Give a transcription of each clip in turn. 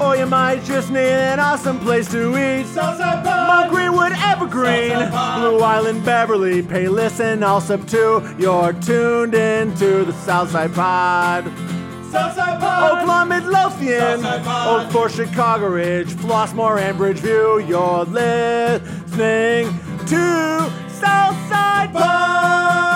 Or you might just need an awesome place to eat. Southside Pod. Mount Greenwood, Evergreen. Blue Island, Beverly, Pay Listen, all sub two. You're tuned into the Southside Pod. Southside Pod. Oak Lawn, Midlothian. Oak Forest, Chicago Ridge, Flossmoor, and Bridgeview. You're listening to Southside Pod.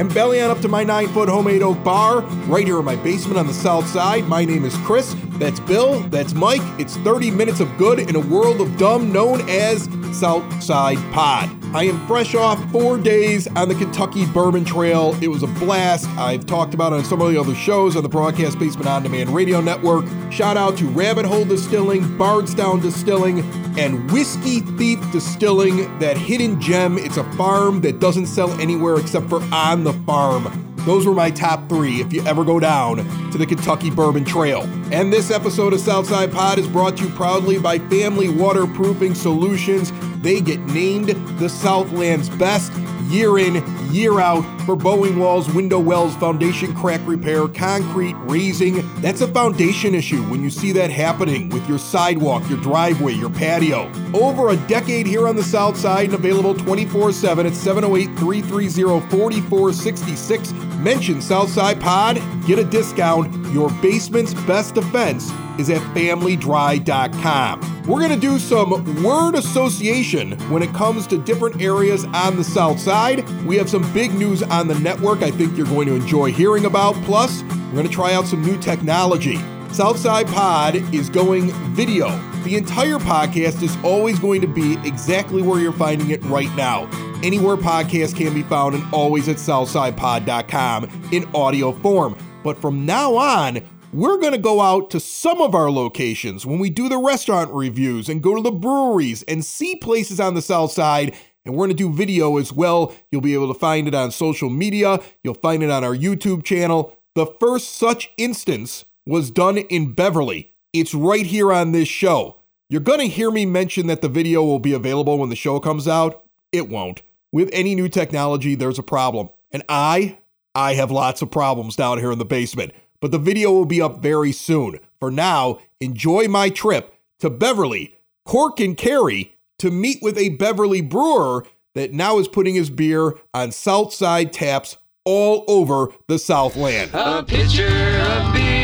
And belly on up to my nine foot homemade oak bar right here in my basement on the south side. My name is Chris. That's Bill. That's Mike. It's 30 minutes of good in a world of dumb known as Southside Pod. I am fresh off four days on the Kentucky Bourbon Trail. It was a blast. I've talked about it on some of the other shows on the Broadcast Basement On Demand Radio Network. Shout out to Rabbit Hole Distilling, Bardstown Distilling, and Whiskey Thief Distilling, that hidden gem. It's a farm that doesn't sell anywhere except for on the farm. Those were my top three if you ever go down to the Kentucky Bourbon Trail. And this episode of Southside Pod is brought to you proudly by Family Waterproofing Solutions. They get named the Southland's best year in, year out for bowing walls, window wells, foundation crack repair, concrete raising. That's a foundation issue when you see that happening with your sidewalk, your driveway, your patio. Over a decade here on the South Side and available 24 7 at 708 330 4466. Mention Southside Pod, get a discount. Your basement's best defense is at familydry.com. We're going to do some word association when it comes to different areas on the South Side. We have some big news on the network I think you're going to enjoy hearing about. Plus, we're going to try out some new technology. Southside Pod is going video. The entire podcast is always going to be exactly where you're finding it right now. Anywhere podcasts can be found and always at southsidepod.com in audio form. But from now on, we're going to go out to some of our locations when we do the restaurant reviews and go to the breweries and see places on the south side. And we're going to do video as well. You'll be able to find it on social media, you'll find it on our YouTube channel. The first such instance was done in Beverly. It's right here on this show. You're going to hear me mention that the video will be available when the show comes out. It won't. With any new technology, there's a problem. And I, I have lots of problems down here in the basement. But the video will be up very soon. For now, enjoy my trip to Beverly, Cork and Kerry to meet with a Beverly brewer that now is putting his beer on Southside taps all over the Southland. A pitcher of beer,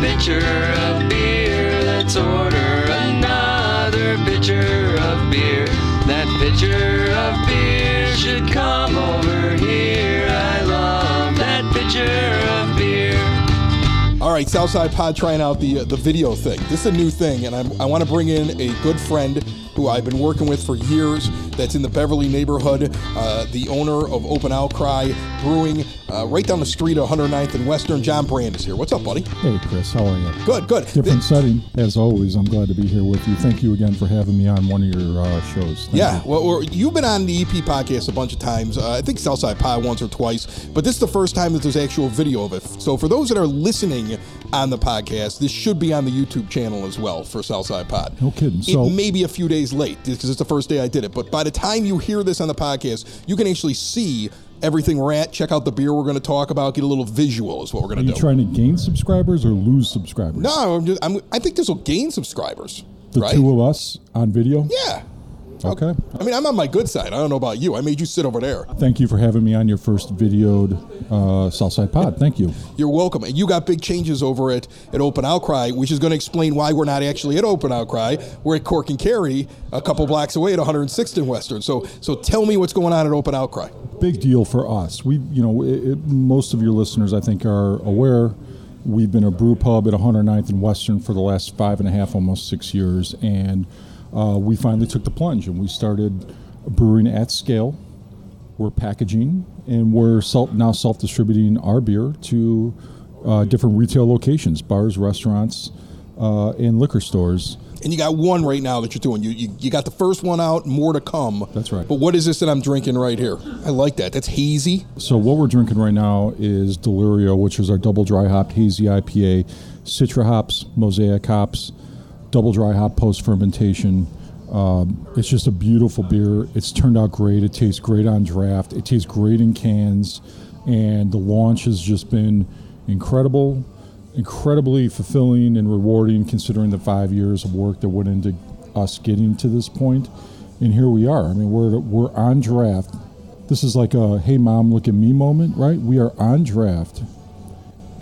pitcher of beer. Let's order another pitcher of beer. That pitcher of beer should come over here. I love that pitcher of beer. All right, Southside Pod trying out the uh, the video thing. This is a new thing, and I'm, I want to bring in a good friend who I've been working with for years. That's in the Beverly neighborhood. Uh, the owner of Open Outcry Brewing, uh, right down the street of 109th and Western. John Brand is here. What's up, buddy? Hey, Chris, how are you? Good, good. Different setting, as always. I'm glad to be here with you. Thank you again for having me on one of your uh, shows. Thank Yeah, you. well, you've been on the EP podcast a bunch of times. Uh, I think Southside Pie once or twice, but this is the first time that there's actual video of it. So for those that are listening on the podcast, this should be on the YouTube channel as well for Southside Pod. No kidding. So- it may be a few days late because it's the first day I did it, but by the time you hear this on the podcast, you can actually see everything we're at. Check out the beer we're going to talk about. Get a little visual is what we're going to do. Are you trying to gain subscribers or lose subscribers? no, I'm just, I'm, I think this will gain subscribers. The right? two of us on video? yeah. Okay. I mean, I'm on my good side. I don't know about you. I made you sit over there. Thank you for having me on your first videoed uh, Southside Pod. Thank you. You're welcome. And you got big changes over at, at Open Outcry, which is going to explain why we're not actually at Open Outcry. We're at Cork and Kerry, a couple blocks away at 106th and Western. So, so tell me what's going on at Open Outcry. Big deal for us. We, you know, it, it, most of your listeners, I think, are aware. We've been a brew pub at 109th and Western for the last five and a half, almost six years, and uh, we finally took the plunge and we started brewing at scale. We're packaging and we're self, now self-distributing our beer to uh, different retail locations, bars, restaurants, uh, and liquor stores. And you got one right now that you're doing. You, you you got the first one out, more to come. That's right. But what is this that I'm drinking right here? I like that. That's hazy. So what we're drinking right now is Delirio, which is our double dry hopped hazy IPA, Citra hops, Mosaic hops, double dry hop post fermentation. Um, it's just a beautiful beer. It's turned out great. It tastes great on draft. It tastes great in cans, and the launch has just been incredible, incredibly fulfilling and rewarding, considering the five years of work that went into us getting to this point. And here we are. I mean, we're we're on draft. This is like a "Hey, mom, look at me" moment, right? We are on draft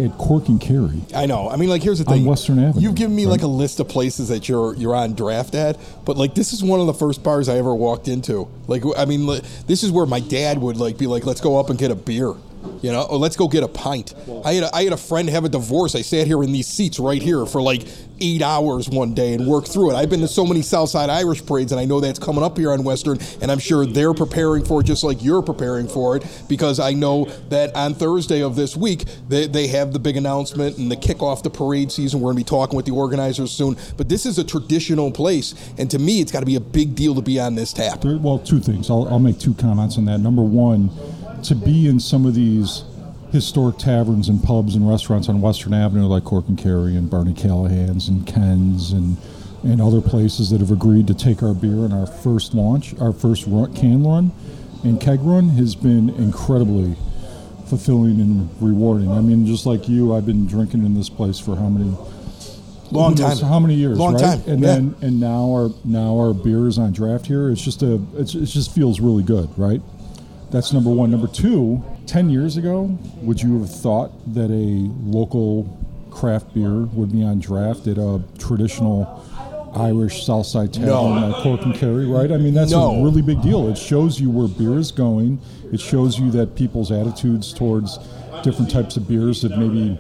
at Cork and Kerry. I know. I mean, like here's the thing. On. Western Avenue, You've given me right? like a list of places that you're you're on draft at, but like this is one of the first bars I ever walked into. Like I mean, this is where my dad would like be like, "Let's go up and get a beer." You know, let's go get a pint. I had a, I had a friend have a divorce. I sat here in these seats right here for like eight hours one day and worked through it. I've been to so many Southside Irish parades, and I know that's coming up here on Western, and I'm sure they're preparing for it just like you're preparing for it because I know that on Thursday of this week they, they have the big announcement and the kickoff the parade season. We're going to be talking with the organizers soon, but this is a traditional place, and to me, it's got to be a big deal to be on this tap. Well, two things. I'll, I'll make two comments on that. Number one, to be in some of these historic taverns and pubs and restaurants on Western Avenue, like Cork and Kerry and Barney Callaghan's and Ken's and and other places that have agreed to take our beer in our first launch, our first run, can run and keg run, has been incredibly fulfilling and rewarding. I mean, just like you, I've been drinking in this place for how many Long who knows time. How many years? Long right? time, And yeah. then and now our now our beer is on draft here. It's just a it's, it just feels really good, right? That's number one. Number two, 10 years ago, would you have thought that a local craft beer would be on draft at a traditional Irish Southside tavern No. Cork and Kerry, right? I mean, that's No. a really big deal. It shows you where beer is going. It shows you that people's attitudes towards different types of beers have maybe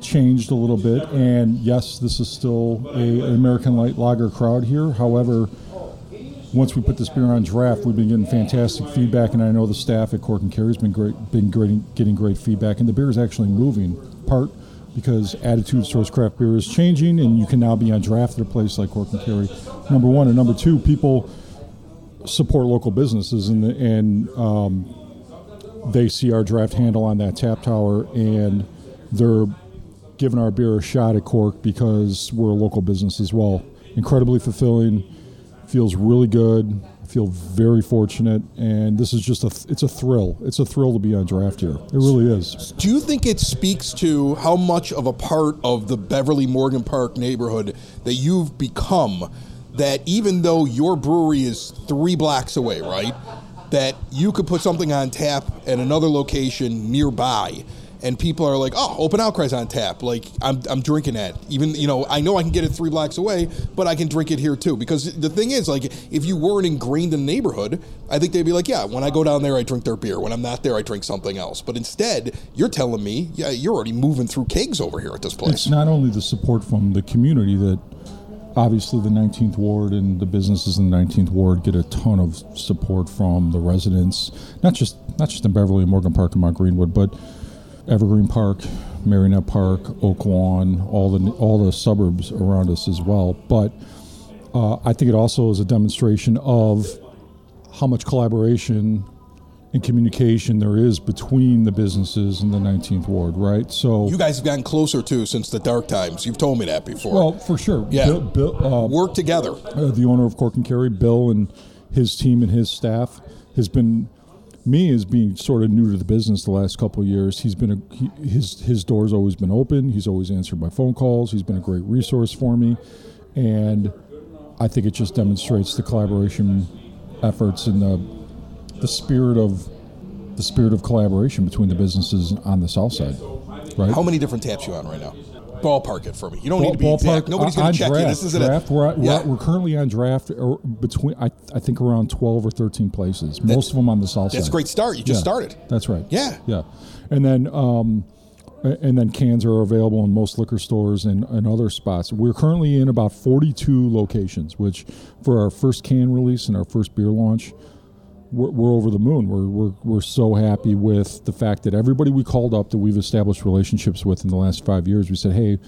changed a little bit. And yes, this is still a, an American light lager crowd here. However, once we put this beer on draft, we've been getting fantastic feedback, and I know the staff at Cork and Kerry's been great, been great, getting great feedback, and the beer is actually moving. Part because attitudes towards craft beer is changing, and you can now be on draft at a place like Cork and Kerry. Number one, and number two, people support local businesses, and and um, they see our draft handle on that tap tower, and they're giving our beer a shot at Cork because we're a local business as well. Incredibly fulfilling, feels really good. I feel very fortunate, and this is just a it's a thrill. It's a thrill to be on draft here. It really is. Do you think it speaks to how much of a part of the Beverly Morgan Park neighborhood that you've become? That even though your brewery is three blocks away, right? That you could put something on tap at another location nearby, and people are like, "Oh, Open Outcry's on tap." Like I'm, I'm drinking that. Even you know, I know I can get it three blocks away, but I can drink it here too. Because the thing is, like, if you weren't ingrained in the neighborhood, I think they'd be like, "Yeah, when I go down there, I drink their beer. When I'm not there, I drink something else." But instead, you're telling me, "Yeah, you're already moving through kegs over here at this place." It's not only the support from the community that obviously the 19th ward and the businesses in the 19th ward get a ton of support from the residents, not just not just in Beverly and Morgan Park and Mount Greenwood, but Evergreen Park, Merrionette Park, Oak Lawn, all the all the suburbs around us as well. But uh, I think it also is a demonstration of how much collaboration and communication there is between the businesses in the 19th ward, right? So you guys have gotten closer too since the dark times. You've told me that before. well, for sure. Yeah. Bill, Bill, uh, Work together. uh, the owner of Cork and Kerry, Bill, and his team and his staff has been me as being sort of new to the business the last couple years. He's been a, he, his his door's always been open. He's always answered my phone calls. He's been a great resource for me, and I think it just demonstrates the collaboration efforts and the the spirit of the spirit of collaboration between the businesses on the south side. Right. How many different taps you on right now? Ballpark it for me. You don't need to be Ballpark, exact. Nobody's uh, going to check draft, you. This is draft. a We're, at- we're, yeah. we're currently on draft or between I, I think around twelve or thirteen places. Most of them on the south That's side. a great start. You just Yeah, started. That's right. Yeah. yeah, and then um, and then cans are available in most liquor stores and, and other spots. We're currently in about forty-two locations, which for our first can release and our first beer launch. We're, we're over the moon. We're, we're, we're so happy with the fact that everybody we called up that we've established relationships with in the last five years, we said, hey,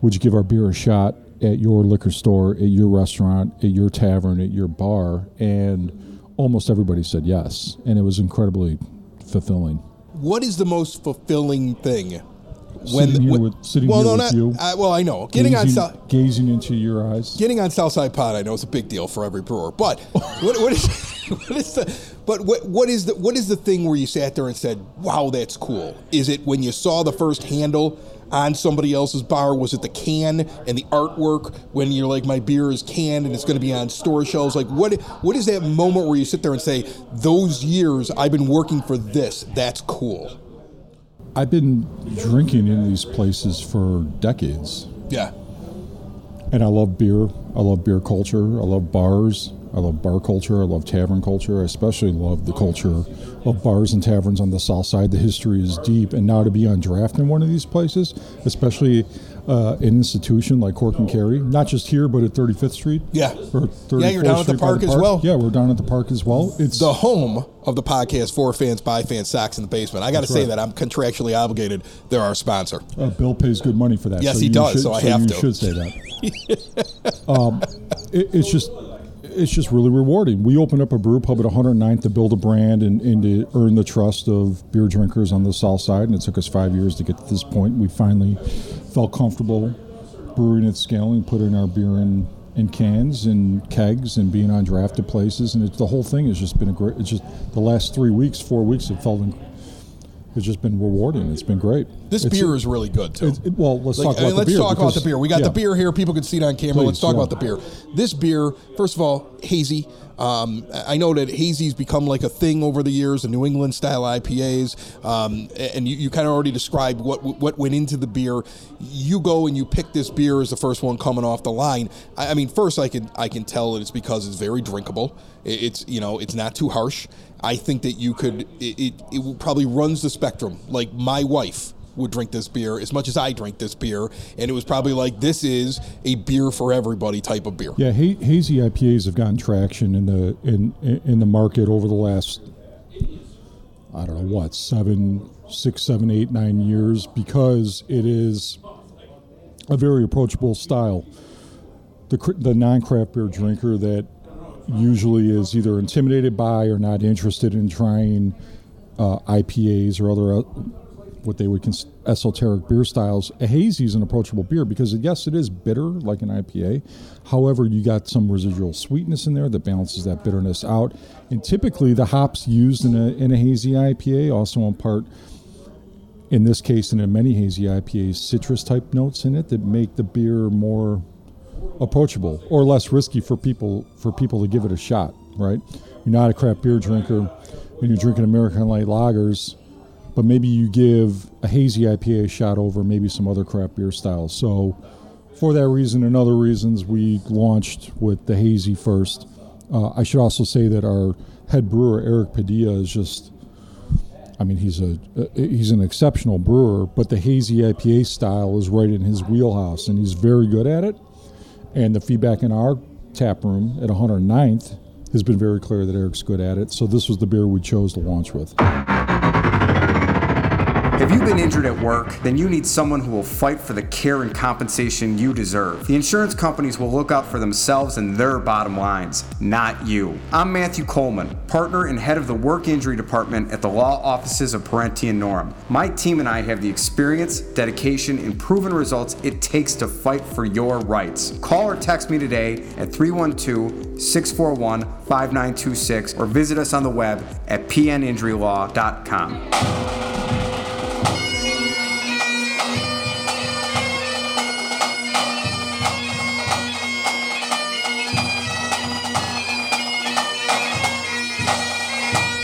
would you give our beer a shot at your liquor store, at your restaurant, at your tavern, at your bar, and almost everybody said yes, and it was incredibly fulfilling. What is the most fulfilling thing? Sitting here with- sitting well, here no, with not. you. I, well, I know getting on gazing, South, gazing into your eyes. getting on Southside Pod. I know is a big deal for every brewer, but what, what is what is the but what what is the what is the thing where you sat there and said, "Wow, that's cool"? Is it when you saw the first handle? On somebody else's bar, was it the can and the artwork when you're like, my beer is canned and it's going to be on store shelves? Like, what what is that moment where you sit there and say, those years I've been working for this? That's cool. I've been drinking in these places for decades, Yeah, and I love beer. I love beer culture. I love bars. I love bar culture. I love tavern culture. I especially love the culture of bars and taverns on the south side. The history is deep, and now to be on draft in one of these places, especially uh, an institution like Cork and Kerry, not just here but at 35th Street. Yeah. or Yeah, you're down at the Street by park as well. Yeah, we're down at the park as well. It's the home of the podcast for fans by fans socks in the basement. I got to say right. that I'm contractually obligated. They're our sponsor. Uh, Bill pays good money for that. Yes, so he does, should- so I have you to. should say that. um, it, it's just, it's just really rewarding. We opened up a brew pub at 109th to build a brand and, and to earn the trust of beer drinkers on the south side, and it took us five years to get to this point. We finally felt comfortable brewing at scale and putting our beer in. In cans and kegs and being on drafted places, and it's, the whole thing has just been a great. It's just the last three weeks, four weeks, it felt in, it's just been rewarding. It's been great. This It's- beer is really good too. it- well, let's Like, talk I about mean, the let's beer. talk about the beer. We got yeah. the beer here. People can see it on camera. let's talk yeah. about the beer. This beer, first of all, hazy. Um, I know that hazy's become like a thing over the years, the New England style IPAs, um, and you, you kind of already described what what went into the beer. You go and you pick this beer as the first one coming off the line. I, I mean, first I can I can tell that it's because it's very drinkable. It- It's you know it's not too harsh. I think that you could it, it, it probably runs the spectrum. Like my wife would drink this beer as much as I drink this beer, and it was probably like this is a beer for everybody type of beer. Yeah, ha- hazy IPAs have gotten traction in the in in the market over the last I don't know what seven, six, seven, eight, nine years because it is a very approachable style. The the non craft beer drinker that usually is either intimidated by or not interested in trying uh, IPAs or other uh, what they would consider esoteric beer styles. A hazy is an approachable beer because yes, it is bitter like an IPA. However, you got some residual sweetness in there that balances that bitterness out. And typically, the hops used in a in a hazy IPA also impart, in this case, and in many hazy IPAs, citrus type notes in it that make the beer more approachable or less risky for people for people to give it a shot. Right? You're not a craft beer drinker, and you're drinking American light lagers but maybe you give a hazy IPA a shot over maybe some other craft beer styles. So, for that reason and other reasons, we launched with the hazy first. Uh, I should also say that our head brewer Eric Padilla is just. I mean, he's a uh, he's an exceptional brewer, but the hazy IPA style is right in his wheelhouse, and he's very good at it. And the feedback in our tap room at 109th has been very clear that Eric's good at it. So this was the beer we chose to launch with. Have you've been injured at work? Then you need someone who will fight for the care and compensation you deserve. The insurance companies will look out for themselves and their bottom lines, not you. I'm Matthew Coleman, partner and head of the work injury department at the law offices of Parente and Norem. My team and I have the experience, dedication, and proven results it takes to fight for your rights. Call or text me today at 312 641 5926 or visit us on the web at pninjurylaw.com.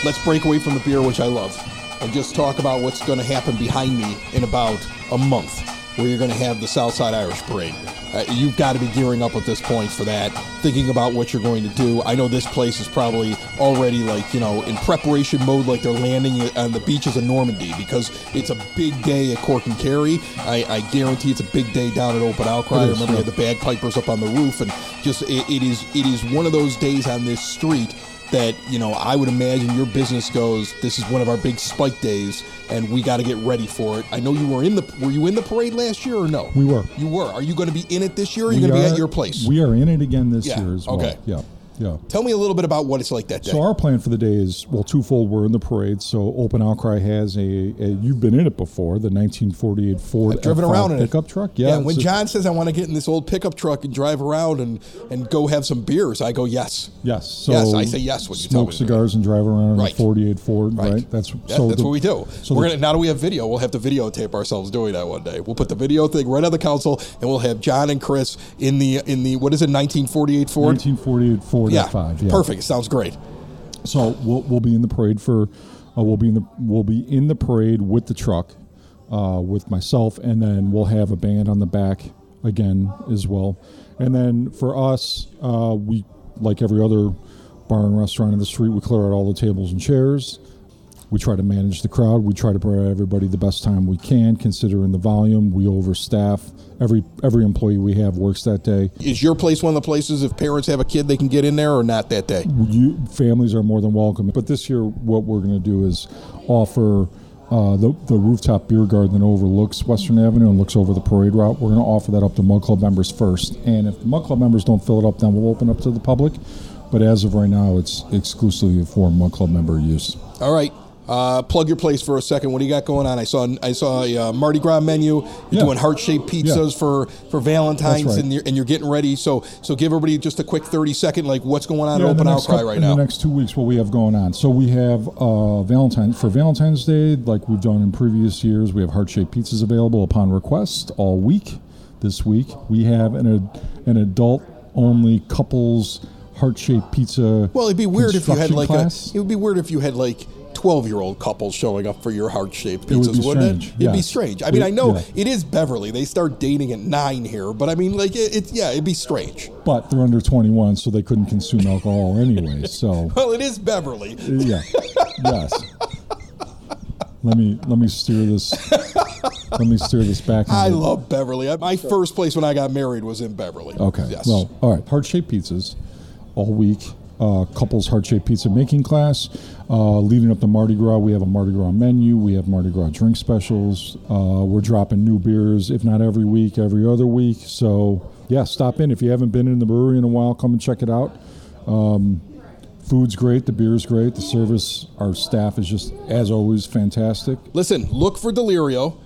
Let's break away from the beer, which I love, and just talk about what's going to happen behind me in about a month, where you're going to have the Southside Irish Parade. Uh, you've got to be gearing up at this point for that, thinking about what you're going to do. I know this place is probably already like, you know, in preparation mode, like they're landing on the beaches of Normandy because it's a big day at Cork and Kerry. I, I guarantee it's a big day down at Open Outcry. I remember yeah. had the bagpipers up on the roof, and just it, it is it is one of those days on this street that you know I would imagine your business goes. This is one of our big spike days, and we got to get ready for it. I know you were in the. Were you in the parade last year or no? We were. You were. Are you going to be in it this year? or Are you going to be at your place? We are in it again this Yeah, year as well. okay. Yeah. Yeah. Tell me a little bit about what it's like that day. So our plan for the day is well twofold. We're in the parade. So Open Outcry has a, a you've been in it before the 1948 Ford I've driven F5 around in it. pickup truck. Yeah, Yeah. when a- John says I want to get in this old pickup truck and drive around and, and go have some beers, I go yes. yes. So Yes, I say yes when you tell smoke me to do cigars and drive around in a 48 Ford. Right. Right. That's Yeah, so that's the- what we do. So We're the- gonna now that we have video, we'll have to videotape ourselves doing that one day. We'll put the video thing right on the console, and we'll have John and Chris in the in the what is it, 1948 Ford? 1948 Ford yeah, F5. Yeah. perfect. Sounds great. So we'll, we'll be in the parade for uh, we'll be in the we'll be in the parade with the truck uh, with myself, and then we'll have a band on the back again as well. And then for us, uh, we like every other bar and restaurant in the street, we clear out all the tables and chairs. We try to manage the crowd. We try to provide everybody the best time we can, considering the volume. We overstaff. Every every employee we have works that day. Is your place one of the places if parents have a kid they can get in there or not that day? you, families are more than welcome. But this year, what we're going to do is offer uh, the, the rooftop beer garden that overlooks Western Avenue and looks over the parade route. We're going to offer that up to Mug Club members first. And if the Mug Club members don't fill it up, then we'll open up to the public. But as of right now, it's exclusively for Mug Club member use. All right. Uh, plug your place for a second. What do you got going on? I saw I saw a uh, Mardi Gras menu. You're Yeah. doing heart shaped pizzas Yeah. for for Valentine's, right. and you're and you're getting ready. So so give everybody just a quick thirty second like what's going on Yeah, at Open Outcry couple- right in now. the next two weeks, what we have going on. So we have uh, Valentine for Valentine's Day, like we've done in previous years. We have heart shaped pizzas available upon request all week. This week we have an ad, an adult only couples heart shaped pizza. well, it'd be weird if you had like class. a. It would be weird if you had like. 12 year old couples showing up for your heart shaped It would pizzas, be wouldn't strange, it? It'd be strange. I mean, I know yeah. it is Beverly. They start dating at nine here, but I mean, like, it, it's, yeah, it'd be strange. but they're under 21, so they couldn't consume alcohol anyway. So Well, it is Beverly. yeah, yes. Let me let me steer this. Let me steer this back. I love Beverly. My first place when I got married was in Beverly. Okay. Yes. Well, all right. Heart shaped pizzas all week. Uh, couples heart shaped pizza making class. Uh, leading up to Mardi Gras, we have a Mardi Gras menu. We have Mardi Gras drink specials. Uh, we're dropping new beers, if not every week, every other week. So, yeah, stop in. If you haven't been in the brewery in a while, come and check it out. Um, food's great. The beer's great. The service, our staff is just, as always, fantastic. Listen, look for Delirio.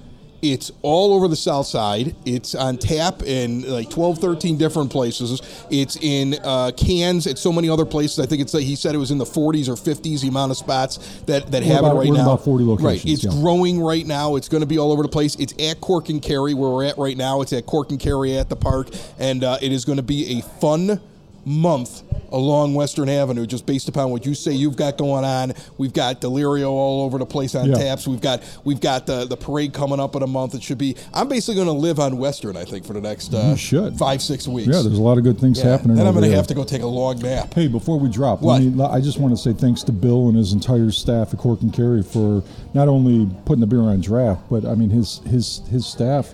It's all over the south side. It's on tap in like 12, 13 different places. It's in uh, cans at so many other places. I think it's like he said it was in the 40s or 50s, the amount of spots that, that We're have about- it right we're now. about 40 Right. locations, It's yeah. growing right now. It's going to be all over the place. It's at Cork and Kerry where we're at right now. It's at Cork and Kerry at the park. And uh, it is going to be a fun month along Western Avenue, just based upon what you say you've got going on. We've got Delirio all over the place on Yeah. taps. We've got we've got the the parade coming up in a month. It should be. I'm basically going to live on Western. I think for the next uh, five six weeks. Yeah, there's a lot of good things Yeah. happening. Then I'm going to have to go take a long nap. Hey, before we drop, What? let me, I just want to say thanks to Bill and his entire staff at Cork and Kerry for not only putting the beer on draft, but I mean his his his staff.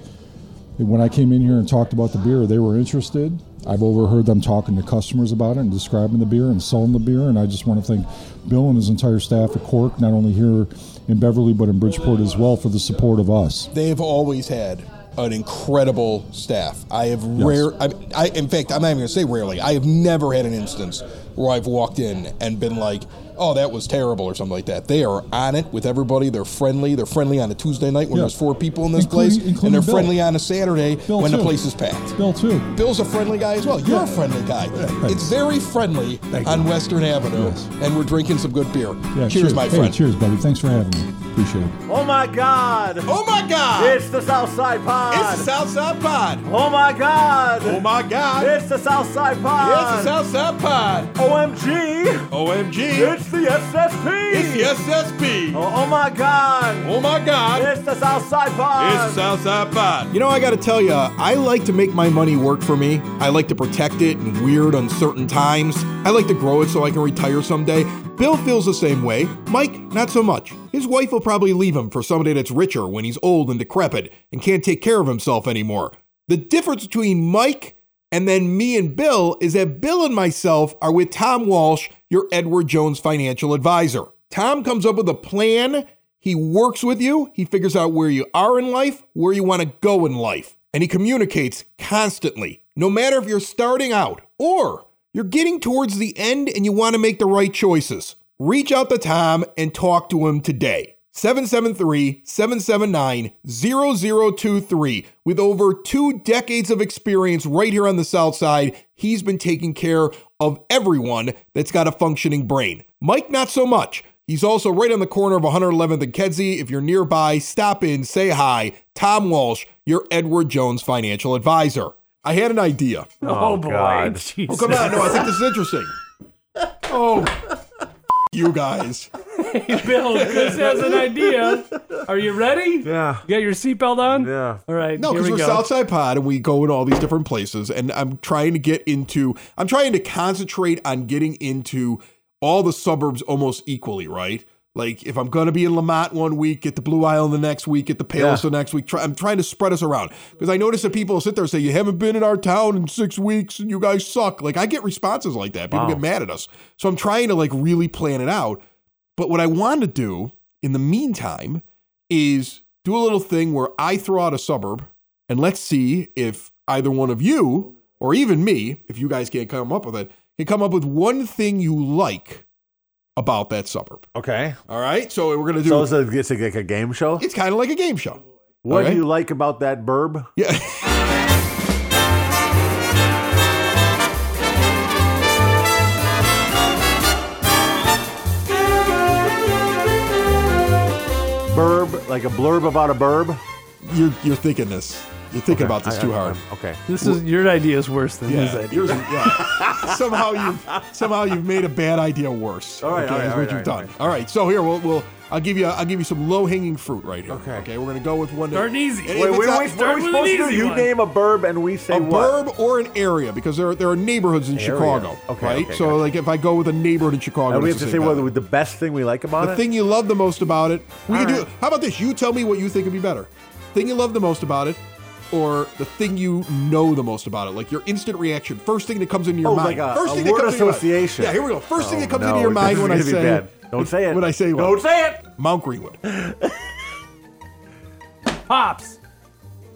When I came in here and talked about the beer, they were interested. I've overheard them talking to customers about it and describing the beer and selling the beer. And I just want to thank Bill and his entire staff at Cork, not only here in Beverly but in Bridgeport as well, for the support of us. They have always had an incredible staff. I have rare. I, I, in fact, I'm not even going to say rarely. I have never had an instance where I've walked in and been like, "Oh, that was terrible" or something like that. They are on it with everybody. They're friendly. They're friendly on a Tuesday night when Yeah. there's four people in this Including- place, and they're Bill. friendly on a Saturday Bill when the place is packed. Bill too. Bill's a friendly guy as well. You're a friendly guy. thanks. It's very friendly on Western Avenue, Yes. and we're drinking some good beer. Yeah, cheers, my Hey, friend. cheers, buddy. Thanks for having me. Appreciate it. Oh my God! Oh my God! It's the Southside Pod. It's the Southside Pod. Oh my God! Oh my God! It's the Southside Pod. It's the Southside Pod. OMG! OMG! It's the SSP. It's the SSP. Oh, oh my God! Oh my God! It's the Southside Pod. It's the Southside Pod. You know, I got to tell you, I like to make my money work for me. I like to protect it in weird, uncertain times. I like to grow it so I can retire someday. Bill feels the same way. Mike, not so much. His wife will probably leave him for somebody that's richer when he's old and decrepit and can't take care of himself anymore. The difference between Mike and then me and Bill is that Bill and myself are with Tom Walsh your Edward Jones financial advisor. Tom comes up with a plan. He works with you. He figures out where you are in life, where you want to go in life, and he communicates constantly. No matter if you're starting out or you're getting towards the end and you want to make the right choices, reach out to Tom and talk to him today. 773 779 0023. With over two decades of experience right here on the South Side, he's been taking care of everyone that's got a functioning brain. Mike, not so much. He's also right on the corner of 111th and Kedzie. If you're nearby, stop in, say hi. Tom Walsh, your Edward Jones financial advisor. I had an idea. Oh, boy. Oh, God. Jesus. Oh, come on. No, I think this is interesting. Oh, you guys. Bill, Chris has an idea. Are you ready? Yeah. You got your seatbelt on? Yeah. All right. No, because we we're go. Southside Pod and we go in all these different places. And I'm trying to get into, I'm trying to concentrate on getting into all the suburbs almost equally, right? Like if I'm going to be in Lemont one week, get the Blue Island the next week, get the Palos Yeah. the next week. Try, I'm trying to spread us around because I notice that people sit there and say, You haven't been in our town in six weeks and you guys suck. Like I get responses like that. People Wow. get mad at us. So I'm trying to like really plan it out. But what I want to do in the meantime is do a little thing where I throw out a suburb and let's see if either one of you or even me, if you guys can't come up with it, can come up with one thing you like about that suburb. Okay. All right. So we're gonna do. So it's, a, it's like a game show. it's kind of like a game show. What okay. do you like about that burb? Yeah. Burb, like a blurb about a burb. You're you're thinking this. You're thinking about this I- too I- hard. I'm- okay. This is your idea is worse than his Yeah, idea. yours yeah. somehow you've somehow you've made a bad idea worse. All right, okay, all right, is all what right, you've all done. right, All right, so here we'll, we'll I'll give you I'll give you some low hanging fruit right here. Okay. okay, we're gonna go with one. that- Starting easy. If Wait, wait, not- wait. start What are we supposed to do? You name a burb and we say a what? burb or an area because there there are neighborhoods in Chicago, Okay, right? okay, so gotcha. like if I go with a neighborhood in Chicago, And we have to say same whether the best thing we like about the it. The thing you love the most about it. We All can do. How about this? You tell me what you think would be better. Thing you love the most about it, or the thing you know the most about it, like your instant reaction, first thing that comes into your Oh, mind. like a- first a thing that word comes into your mind. association. Yeah, here we go. First thing Oh, that comes no, into your mind when I is gonna be say. bad. Don't say it. When I say what? Don't say it. Mount Greenwood. Pops.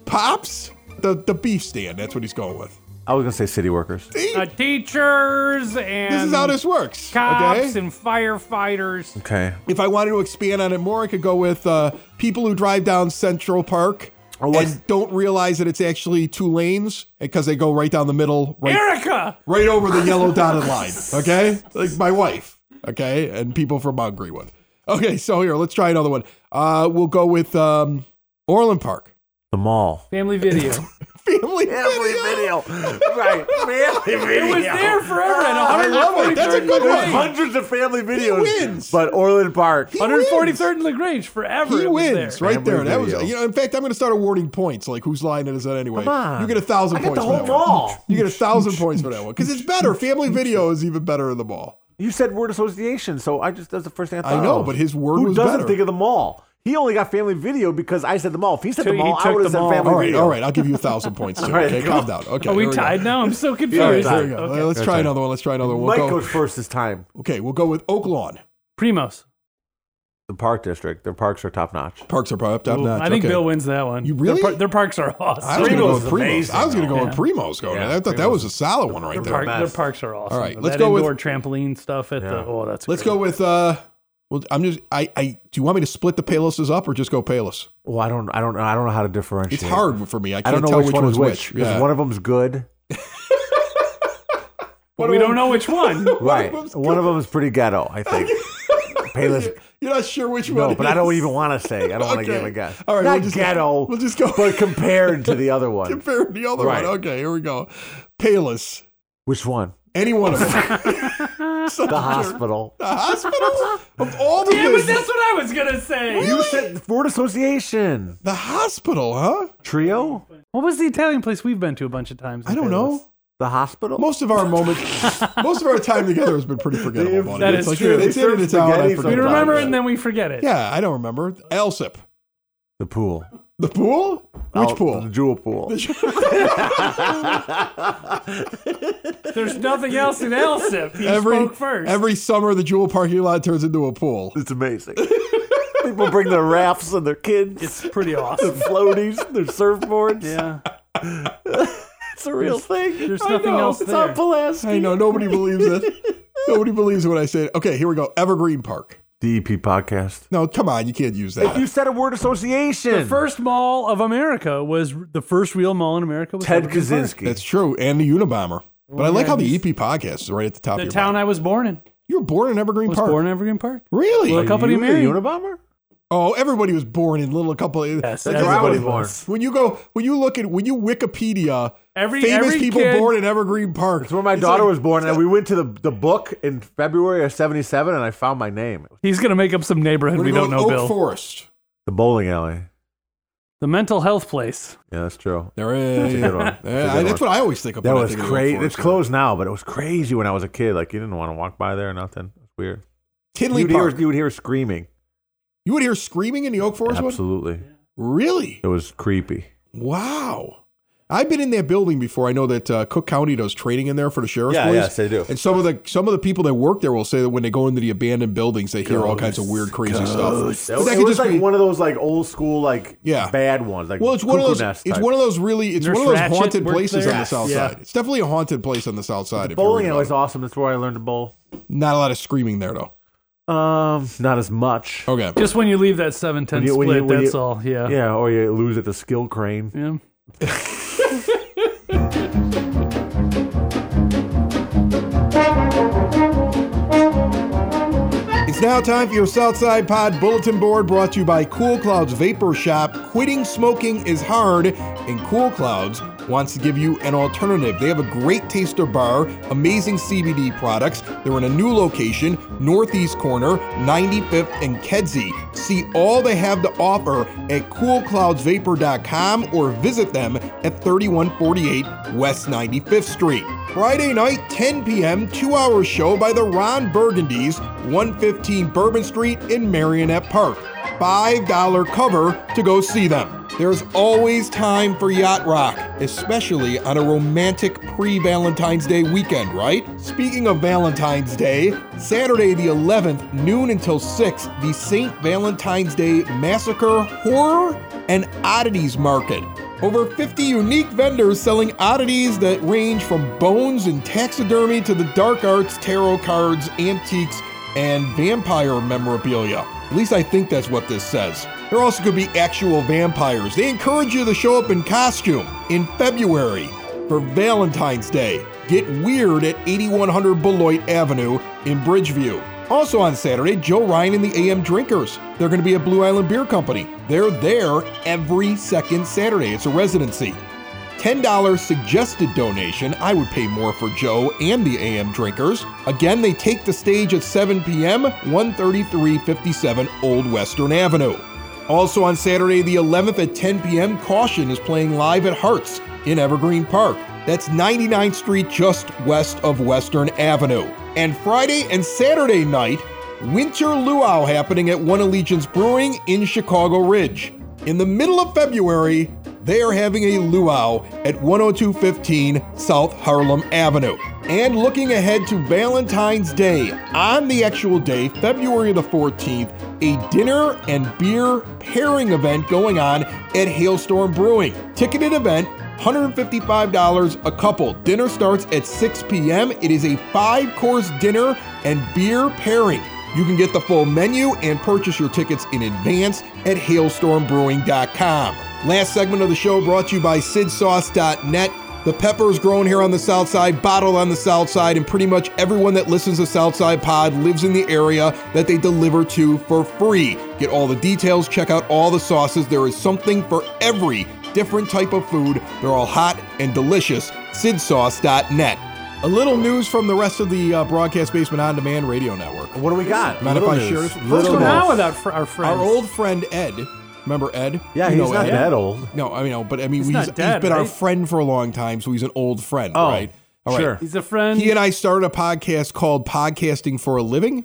Pops. The the beef stand. That's what he's going with. I was gonna say city workers. Uh, teachers and this is how this works. cops okay? and firefighters. Okay. if I wanted to expand on it more, I could go with uh, people who drive down Central Park Or what's- and don't realize that it's actually two lanes because they go right down the middle, right, Erica. right over the yellow dotted line. Okay, like my wife. Okay, and people from Mount Greenwood. Okay, so here, let's try another one. Uh, we'll go with um, Orland Park. The mall. Family video. Family, Family video. video. right. Family video. it was there forever at I love it. That's a good one. Hundreds of family videos. wins. But Orland Park. 143rd and Lagrange forever. He it was wins there. right Family there. That was, video. you know. In fact, I'm going to start awarding points. Like whose line is that anyway? Come on. You get a thousand I get points. the whole that one. mall. You get a thousand points for that one because it's better. Family video is even better in the mall. You said word association, so I just that's the first thing I thought. I know, of. but his word Who was doesn't better. think of the mall? He only got family video because I said the mall. If he said So the mall, I would have said mall. family All right, video. all right. I'll give you a thousand points too. right, okay, come calm down. Okay, Are we here go. tied now? I'm so confused. right, there we go. Okay. Let's try another one. Let's try another one. We'll Mike go- goes first this time. okay, we'll go with Oak Lawn. Primos. The park district. Their parks are top notch. Parks are probably up top Ooh, notch. I think okay. Bill wins that one. You really? Their, par- their parks are awesome. I was going to go Primos with Primos. amazing, I was going to go though. with Primos going. Yeah, I thought that was a solid one right Their, there. park, their parks are awesome. All right, let's go with- indoor trampoline stuff at the. Oh, that's. Let's go with. uh Well, I'm just. I. I. Do you want me to split the Paloses up or just go Palos? Well, I don't. I don't. know. I don't know how to differentiate. It's hard for me. I I can't don't know tell which, which, one is which. which. Because Yeah. one of them's good. But we don't know which one. Right. them's One of them is pretty ghetto. I think. Palos. You're not sure which one. No, it but I don't even want to say. I don't want to give a guess. All right, Not we'll just- ghetto. we'll just go- But compared to the other one, Compared to the other Right. one. Okay, here we go. Palos. which one? Any one of them. The hospital. the hospital of all the Damn it, business. that's what I was gonna say. You said word association. The hospital, huh? Trio. What was the Italian place we've been to a bunch of times? I don't know. The hospital. Most of our moments, most of our time together has been pretty forgettable. buddy. That it's is like, true. It's We in serve it's out. I spaghetti forget We sometimes. about remember it. it and then we forget it. Yeah, I don't remember. Alsip. The pool. The pool? Which Oh, pool? The jewel pool. There's nothing else in Alsip. He every spoke first. every summer, the Jewel parking lot turns into a pool. It's amazing. People bring their rafts and their kids, it's pretty their awesome. floaties, their surfboards. Yeah. It's a real thing. There's I nothing know, else It's there. on Pulaski. I know nobody believes it. nobody believes what I said. Okay, here we go. Evergreen Park. DEP podcast. No, come on, you can't use that. If you said a word association. The first mall of America was the first real mall in America. Was Ted Evergreen Park. Kaczynski. That's true, and the Unabomber. But I like yeah, how the EP podcast is right at the top The of your town mind. I was born in. You were born in Evergreen Park. Was Park. born in Evergreen Park. really? Little company you the Mary. Unabomber? Oh, everybody was born in little couple. Yes, That's where I everybody was born. When you go, when you look at, when you Wikipedia, Every famous every people kid, born in Evergreen Park. It's where my It's daughter like- was born, and we went to the, the book in February of '77, and I found my name. He's gonna make up some neighborhood We're we gonna don't know, Oak Bill. Forest. The bowling alley. The mental health place. Yeah, that's true. There is. a good one. That's a Yeah, good that's what I always think of. That was think of Oak crazy. It's closed now, but it was crazy when I was a kid. Like you didn't want to walk by there or nothing. It's weird. Tinley You'd hear, you would hear screaming. You would hear screaming in the Oak Forest one? Absolutely, Really? it was creepy. Wow. I've been in that building before. I know that uh, Cook County does training in there for the sheriff's Yeah, police. yes, they do. And some of the some of the people that work there will say that when they go into the abandoned buildings, they hear all kinds of weird, crazy stuff. But that it could was just like be- one of those like old school like Yeah. bad ones. Like well, it's one of those. It's type. one of those really. It's Nurse one of those Ratched haunted places there? on the south Yeah. side. It's definitely a haunted place on the south side. if you bowling read alley about was awesome. That's where I learned to bowl. Not a lot of screaming there though. Um, not as much. Okay. Just when you leave that seven ten When you- when split, you- when that's you- all. Yeah. Yeah, or you lose at the skill crane. Yeah. It's now time for your Southside Pod bulletin board brought to you by Cool Clouds Vapor Shop. Quitting smoking is hard, and Cool Clouds wants to give you an alternative. They have a great taster bar, amazing CBD products. They're in a new location, Northeast Corner, 95th and Kedzie. See all they have to offer at coolcloudsvapor.com or visit them at 3148 West 95th Street. Friday night, 10 p.m., two hour show by the Ron Burgundies, 115 Bourbon Street in Merrionette Park. $5 cover to go see them. There's always time for yacht rock, especially on a romantic pre Valentine's Day weekend, right? Speaking of Valentine's Day, Saturday the 11th, noon until 6, the St. Valentine's Day Massacre Horror and Oddities Market. Over 50 unique vendors selling oddities that range from bones and taxidermy to the dark arts, tarot cards, antiques, and vampire memorabilia. At least I think that's what this says. There also could be actual vampires. They encourage you to show up in costume in February for Valentine's Day. Get weird at 8100 Beloit Avenue in Bridgeview. Also on Saturday, Joe Ryan and the AM Drinkers. They're going to be at Blue Island Beer Company. They're there every second Saturday. It's a residency. $10 suggested donation. I would pay more for Joe and the AM drinkers. Again, they take the stage at 7 p.m., 13357 Old Western Avenue. Also on Saturday, the 11th at 10 p.m., Caution is playing live at Hearts in Evergreen Park. That's 99th Street, just west of Western Avenue. And Friday and Saturday night, Winter Luau happening at One Allegiance Brewing in Chicago Ridge. In the middle of February, they are having a luau at 10215 South Harlem Avenue. And looking ahead to Valentine's Day, on the actual day, February the 14th, a dinner and beer pairing event going on at Hailstorm Brewing. Ticketed event, $155 a couple. Dinner starts at 6 p.m. It is a five course dinner and beer pairing. You can get the full menu and purchase your tickets in advance at hailstormbrewing.com. Last segment of the show brought to you by sidsauce.net. The pepper is grown here on the South Side, bottled on the South Side, and pretty much everyone that listens to Southside Pod lives in the area that they deliver to for free. Get all the details, check out all the sauces. There is something for every different type of food. They're all hot and delicious. sidsauce.net. A little news from the rest of the uh, Broadcast Basement On Demand Radio Network. What do we got? Mind if Little I news. share this? What's First of going all, on with our, fr- our friends? Our old friend Ed. Remember Ed? Yeah, You he's know not Ed. that old. No, I mean, no, but I mean, He's he's, not he's dead, been our friend for a long time, so he's an old friend, Oh, right? All right. sure. He's a friend. He and I started a podcast called Podcasting for a Living,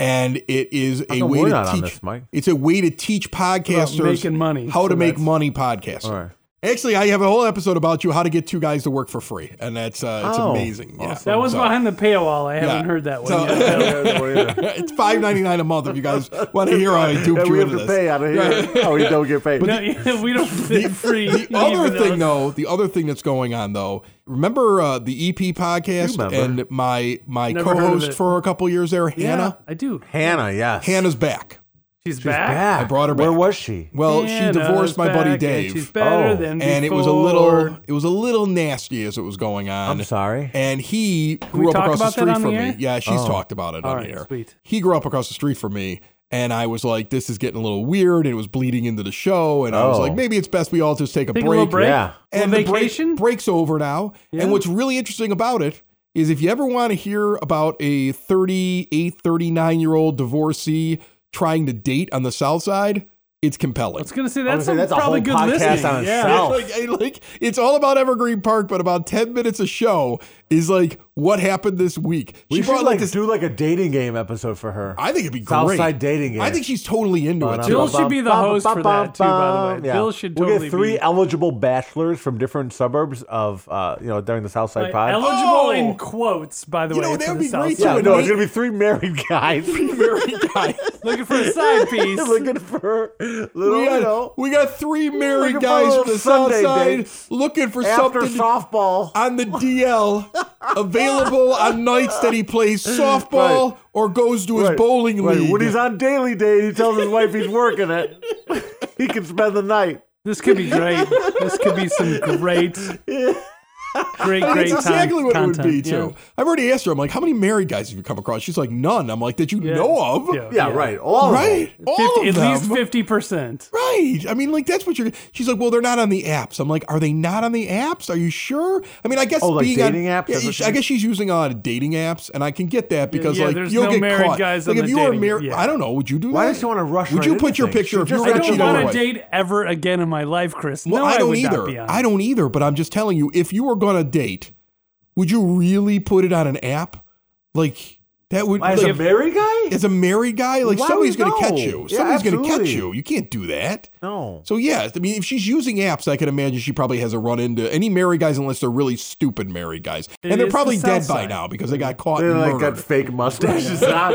and it is a way to teach. this, Mike? It's a way to teach podcasters making money, how so to make money podcasting. All right. Actually, I have a whole episode about you how to get two guys to work for free, and that's uh, it's Oh, amazing. Yeah. That one's So- behind the paywall. I haven't Yeah. heard that one So- yet. it's five ninety nine a month if you guys want to hear how I duped Yeah, you we have to this. pay out of here. oh, we don't get paid. no, yeah, we don't fit free. The other thing, though- though, the other thing that's going on, though, remember uh, the EP podcast and my my Never heard of co-host for a couple years there, yeah, Hannah. I do. Hannah, yes. Hannah's back. She's, back. I brought her back. Where was she? Well, she divorced my buddy back, and Dave, She's better Oh. than and it was a little it was a little nasty as it was going on. I'm sorry. And he we grew up across the street from the me. Yeah, she's Oh. talked about it All on right, here. sweet. He grew up across the street from me. And I was like, this is getting a little weird. And it was bleeding into the show. And I was Oh. like, maybe it's best we all just take a Take break. little break. Yeah. and Little the break- vacation. break's over now. Yeah. And what's really interesting about it is if you ever want to hear about a 38, 39 year old divorcee trying to date on the South Side, it's compelling. I was gonna say that's, gonna say, that's a probably whole good podcast listening. on yeah. itself. like, like it's all about Evergreen Park, but about ten minutes a show is like what happened this week. We she should brought like like this. do like a dating game episode for her. I think it'd be great. Southside dating game. I think she's totally into it. Ba-dum, Too. Bill should be the ba-bum, host for that, too, by the way. Yeah. Bill should We'll get three be- eligible bachelors from different suburbs of, uh, you know, during the Southside Like, Pod. eligible Oh! in quotes, by the You way. know, for that would the be great, Side. yeah, no, it's gonna be three married guys three Married guys. Looking for a side piece. looking for little, We you know, got, we got three married Looking for a guys little from the South Sunday Side looking for after something softball. on the DL available on nights that he plays softball Right. or goes to his Right, bowling right. league. When he's on daily date, he tells his wife he's working it. he can spend the night. This could be great. This could be some great, great, And great it's exactly time, what content. it would be too. Yeah. I've already asked her. I'm like, how many married guys have you come across? She's like, none. I'm like, that you Yeah. know of, Yeah. Yeah, right. All right? Of them. All 50, of at least fifty percent. Right. I mean, like that's what you're. She's like, well, they're not on the apps. I'm like, are they not on the apps? Are you sure? I mean, I guess Oh, like being on- dating apps? Yeah, I guess she's using a lot dating apps, and I can get that because yeah, like you'll no get married caught. guys like on if the you were married, yeah. I don't know. Would you do Why that? does she want to rush Would right you put your picture if you just were I gonna cheat don't on want your to date ever again in my life, Chris. No, I don't would either. Not be on. I don't either. But I'm just telling you, if you were gonna date, would you really put it on an app? Like that would. As like, a married guy? as a married guy, like Why somebody's gonna catch no. you. Yeah, Somebody's gonna catch you. You can't do that. No. So yeah, I mean, if she's using apps, I can imagine she probably has a run into any married guys, unless they're really stupid married guys, It and they're probably the dead by now because they got caught They like murdered. got fake mustaches on.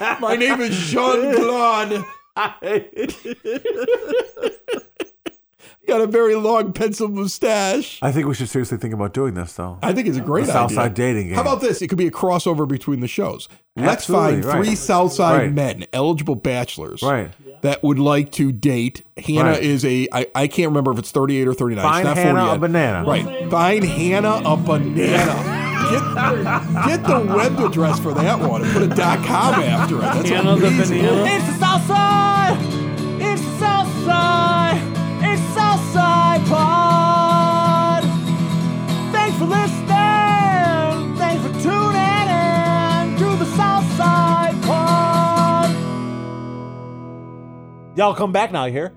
My name is Jean Claude. got a very long pencil mustache. I think we should seriously think about doing this, though. I think it's a great The idea. Southside dating game. How about this? It could be a crossover between the shows. Let's Absolutely, find right. three Southside Right. men, eligible bachelors, Right. that would like to date. Hannah Right. is a. I, I can't remember if it's 38 or 39. Find it's not Hannah 40 a banana. Right. Find Hannah a banana. Get, get the web address for that one and put a dot com after it. That's Hannah the amazing. banana. It's the South It's the listening. Thanks for tuning in to the South Side Pod. Y'all come back now, you hear?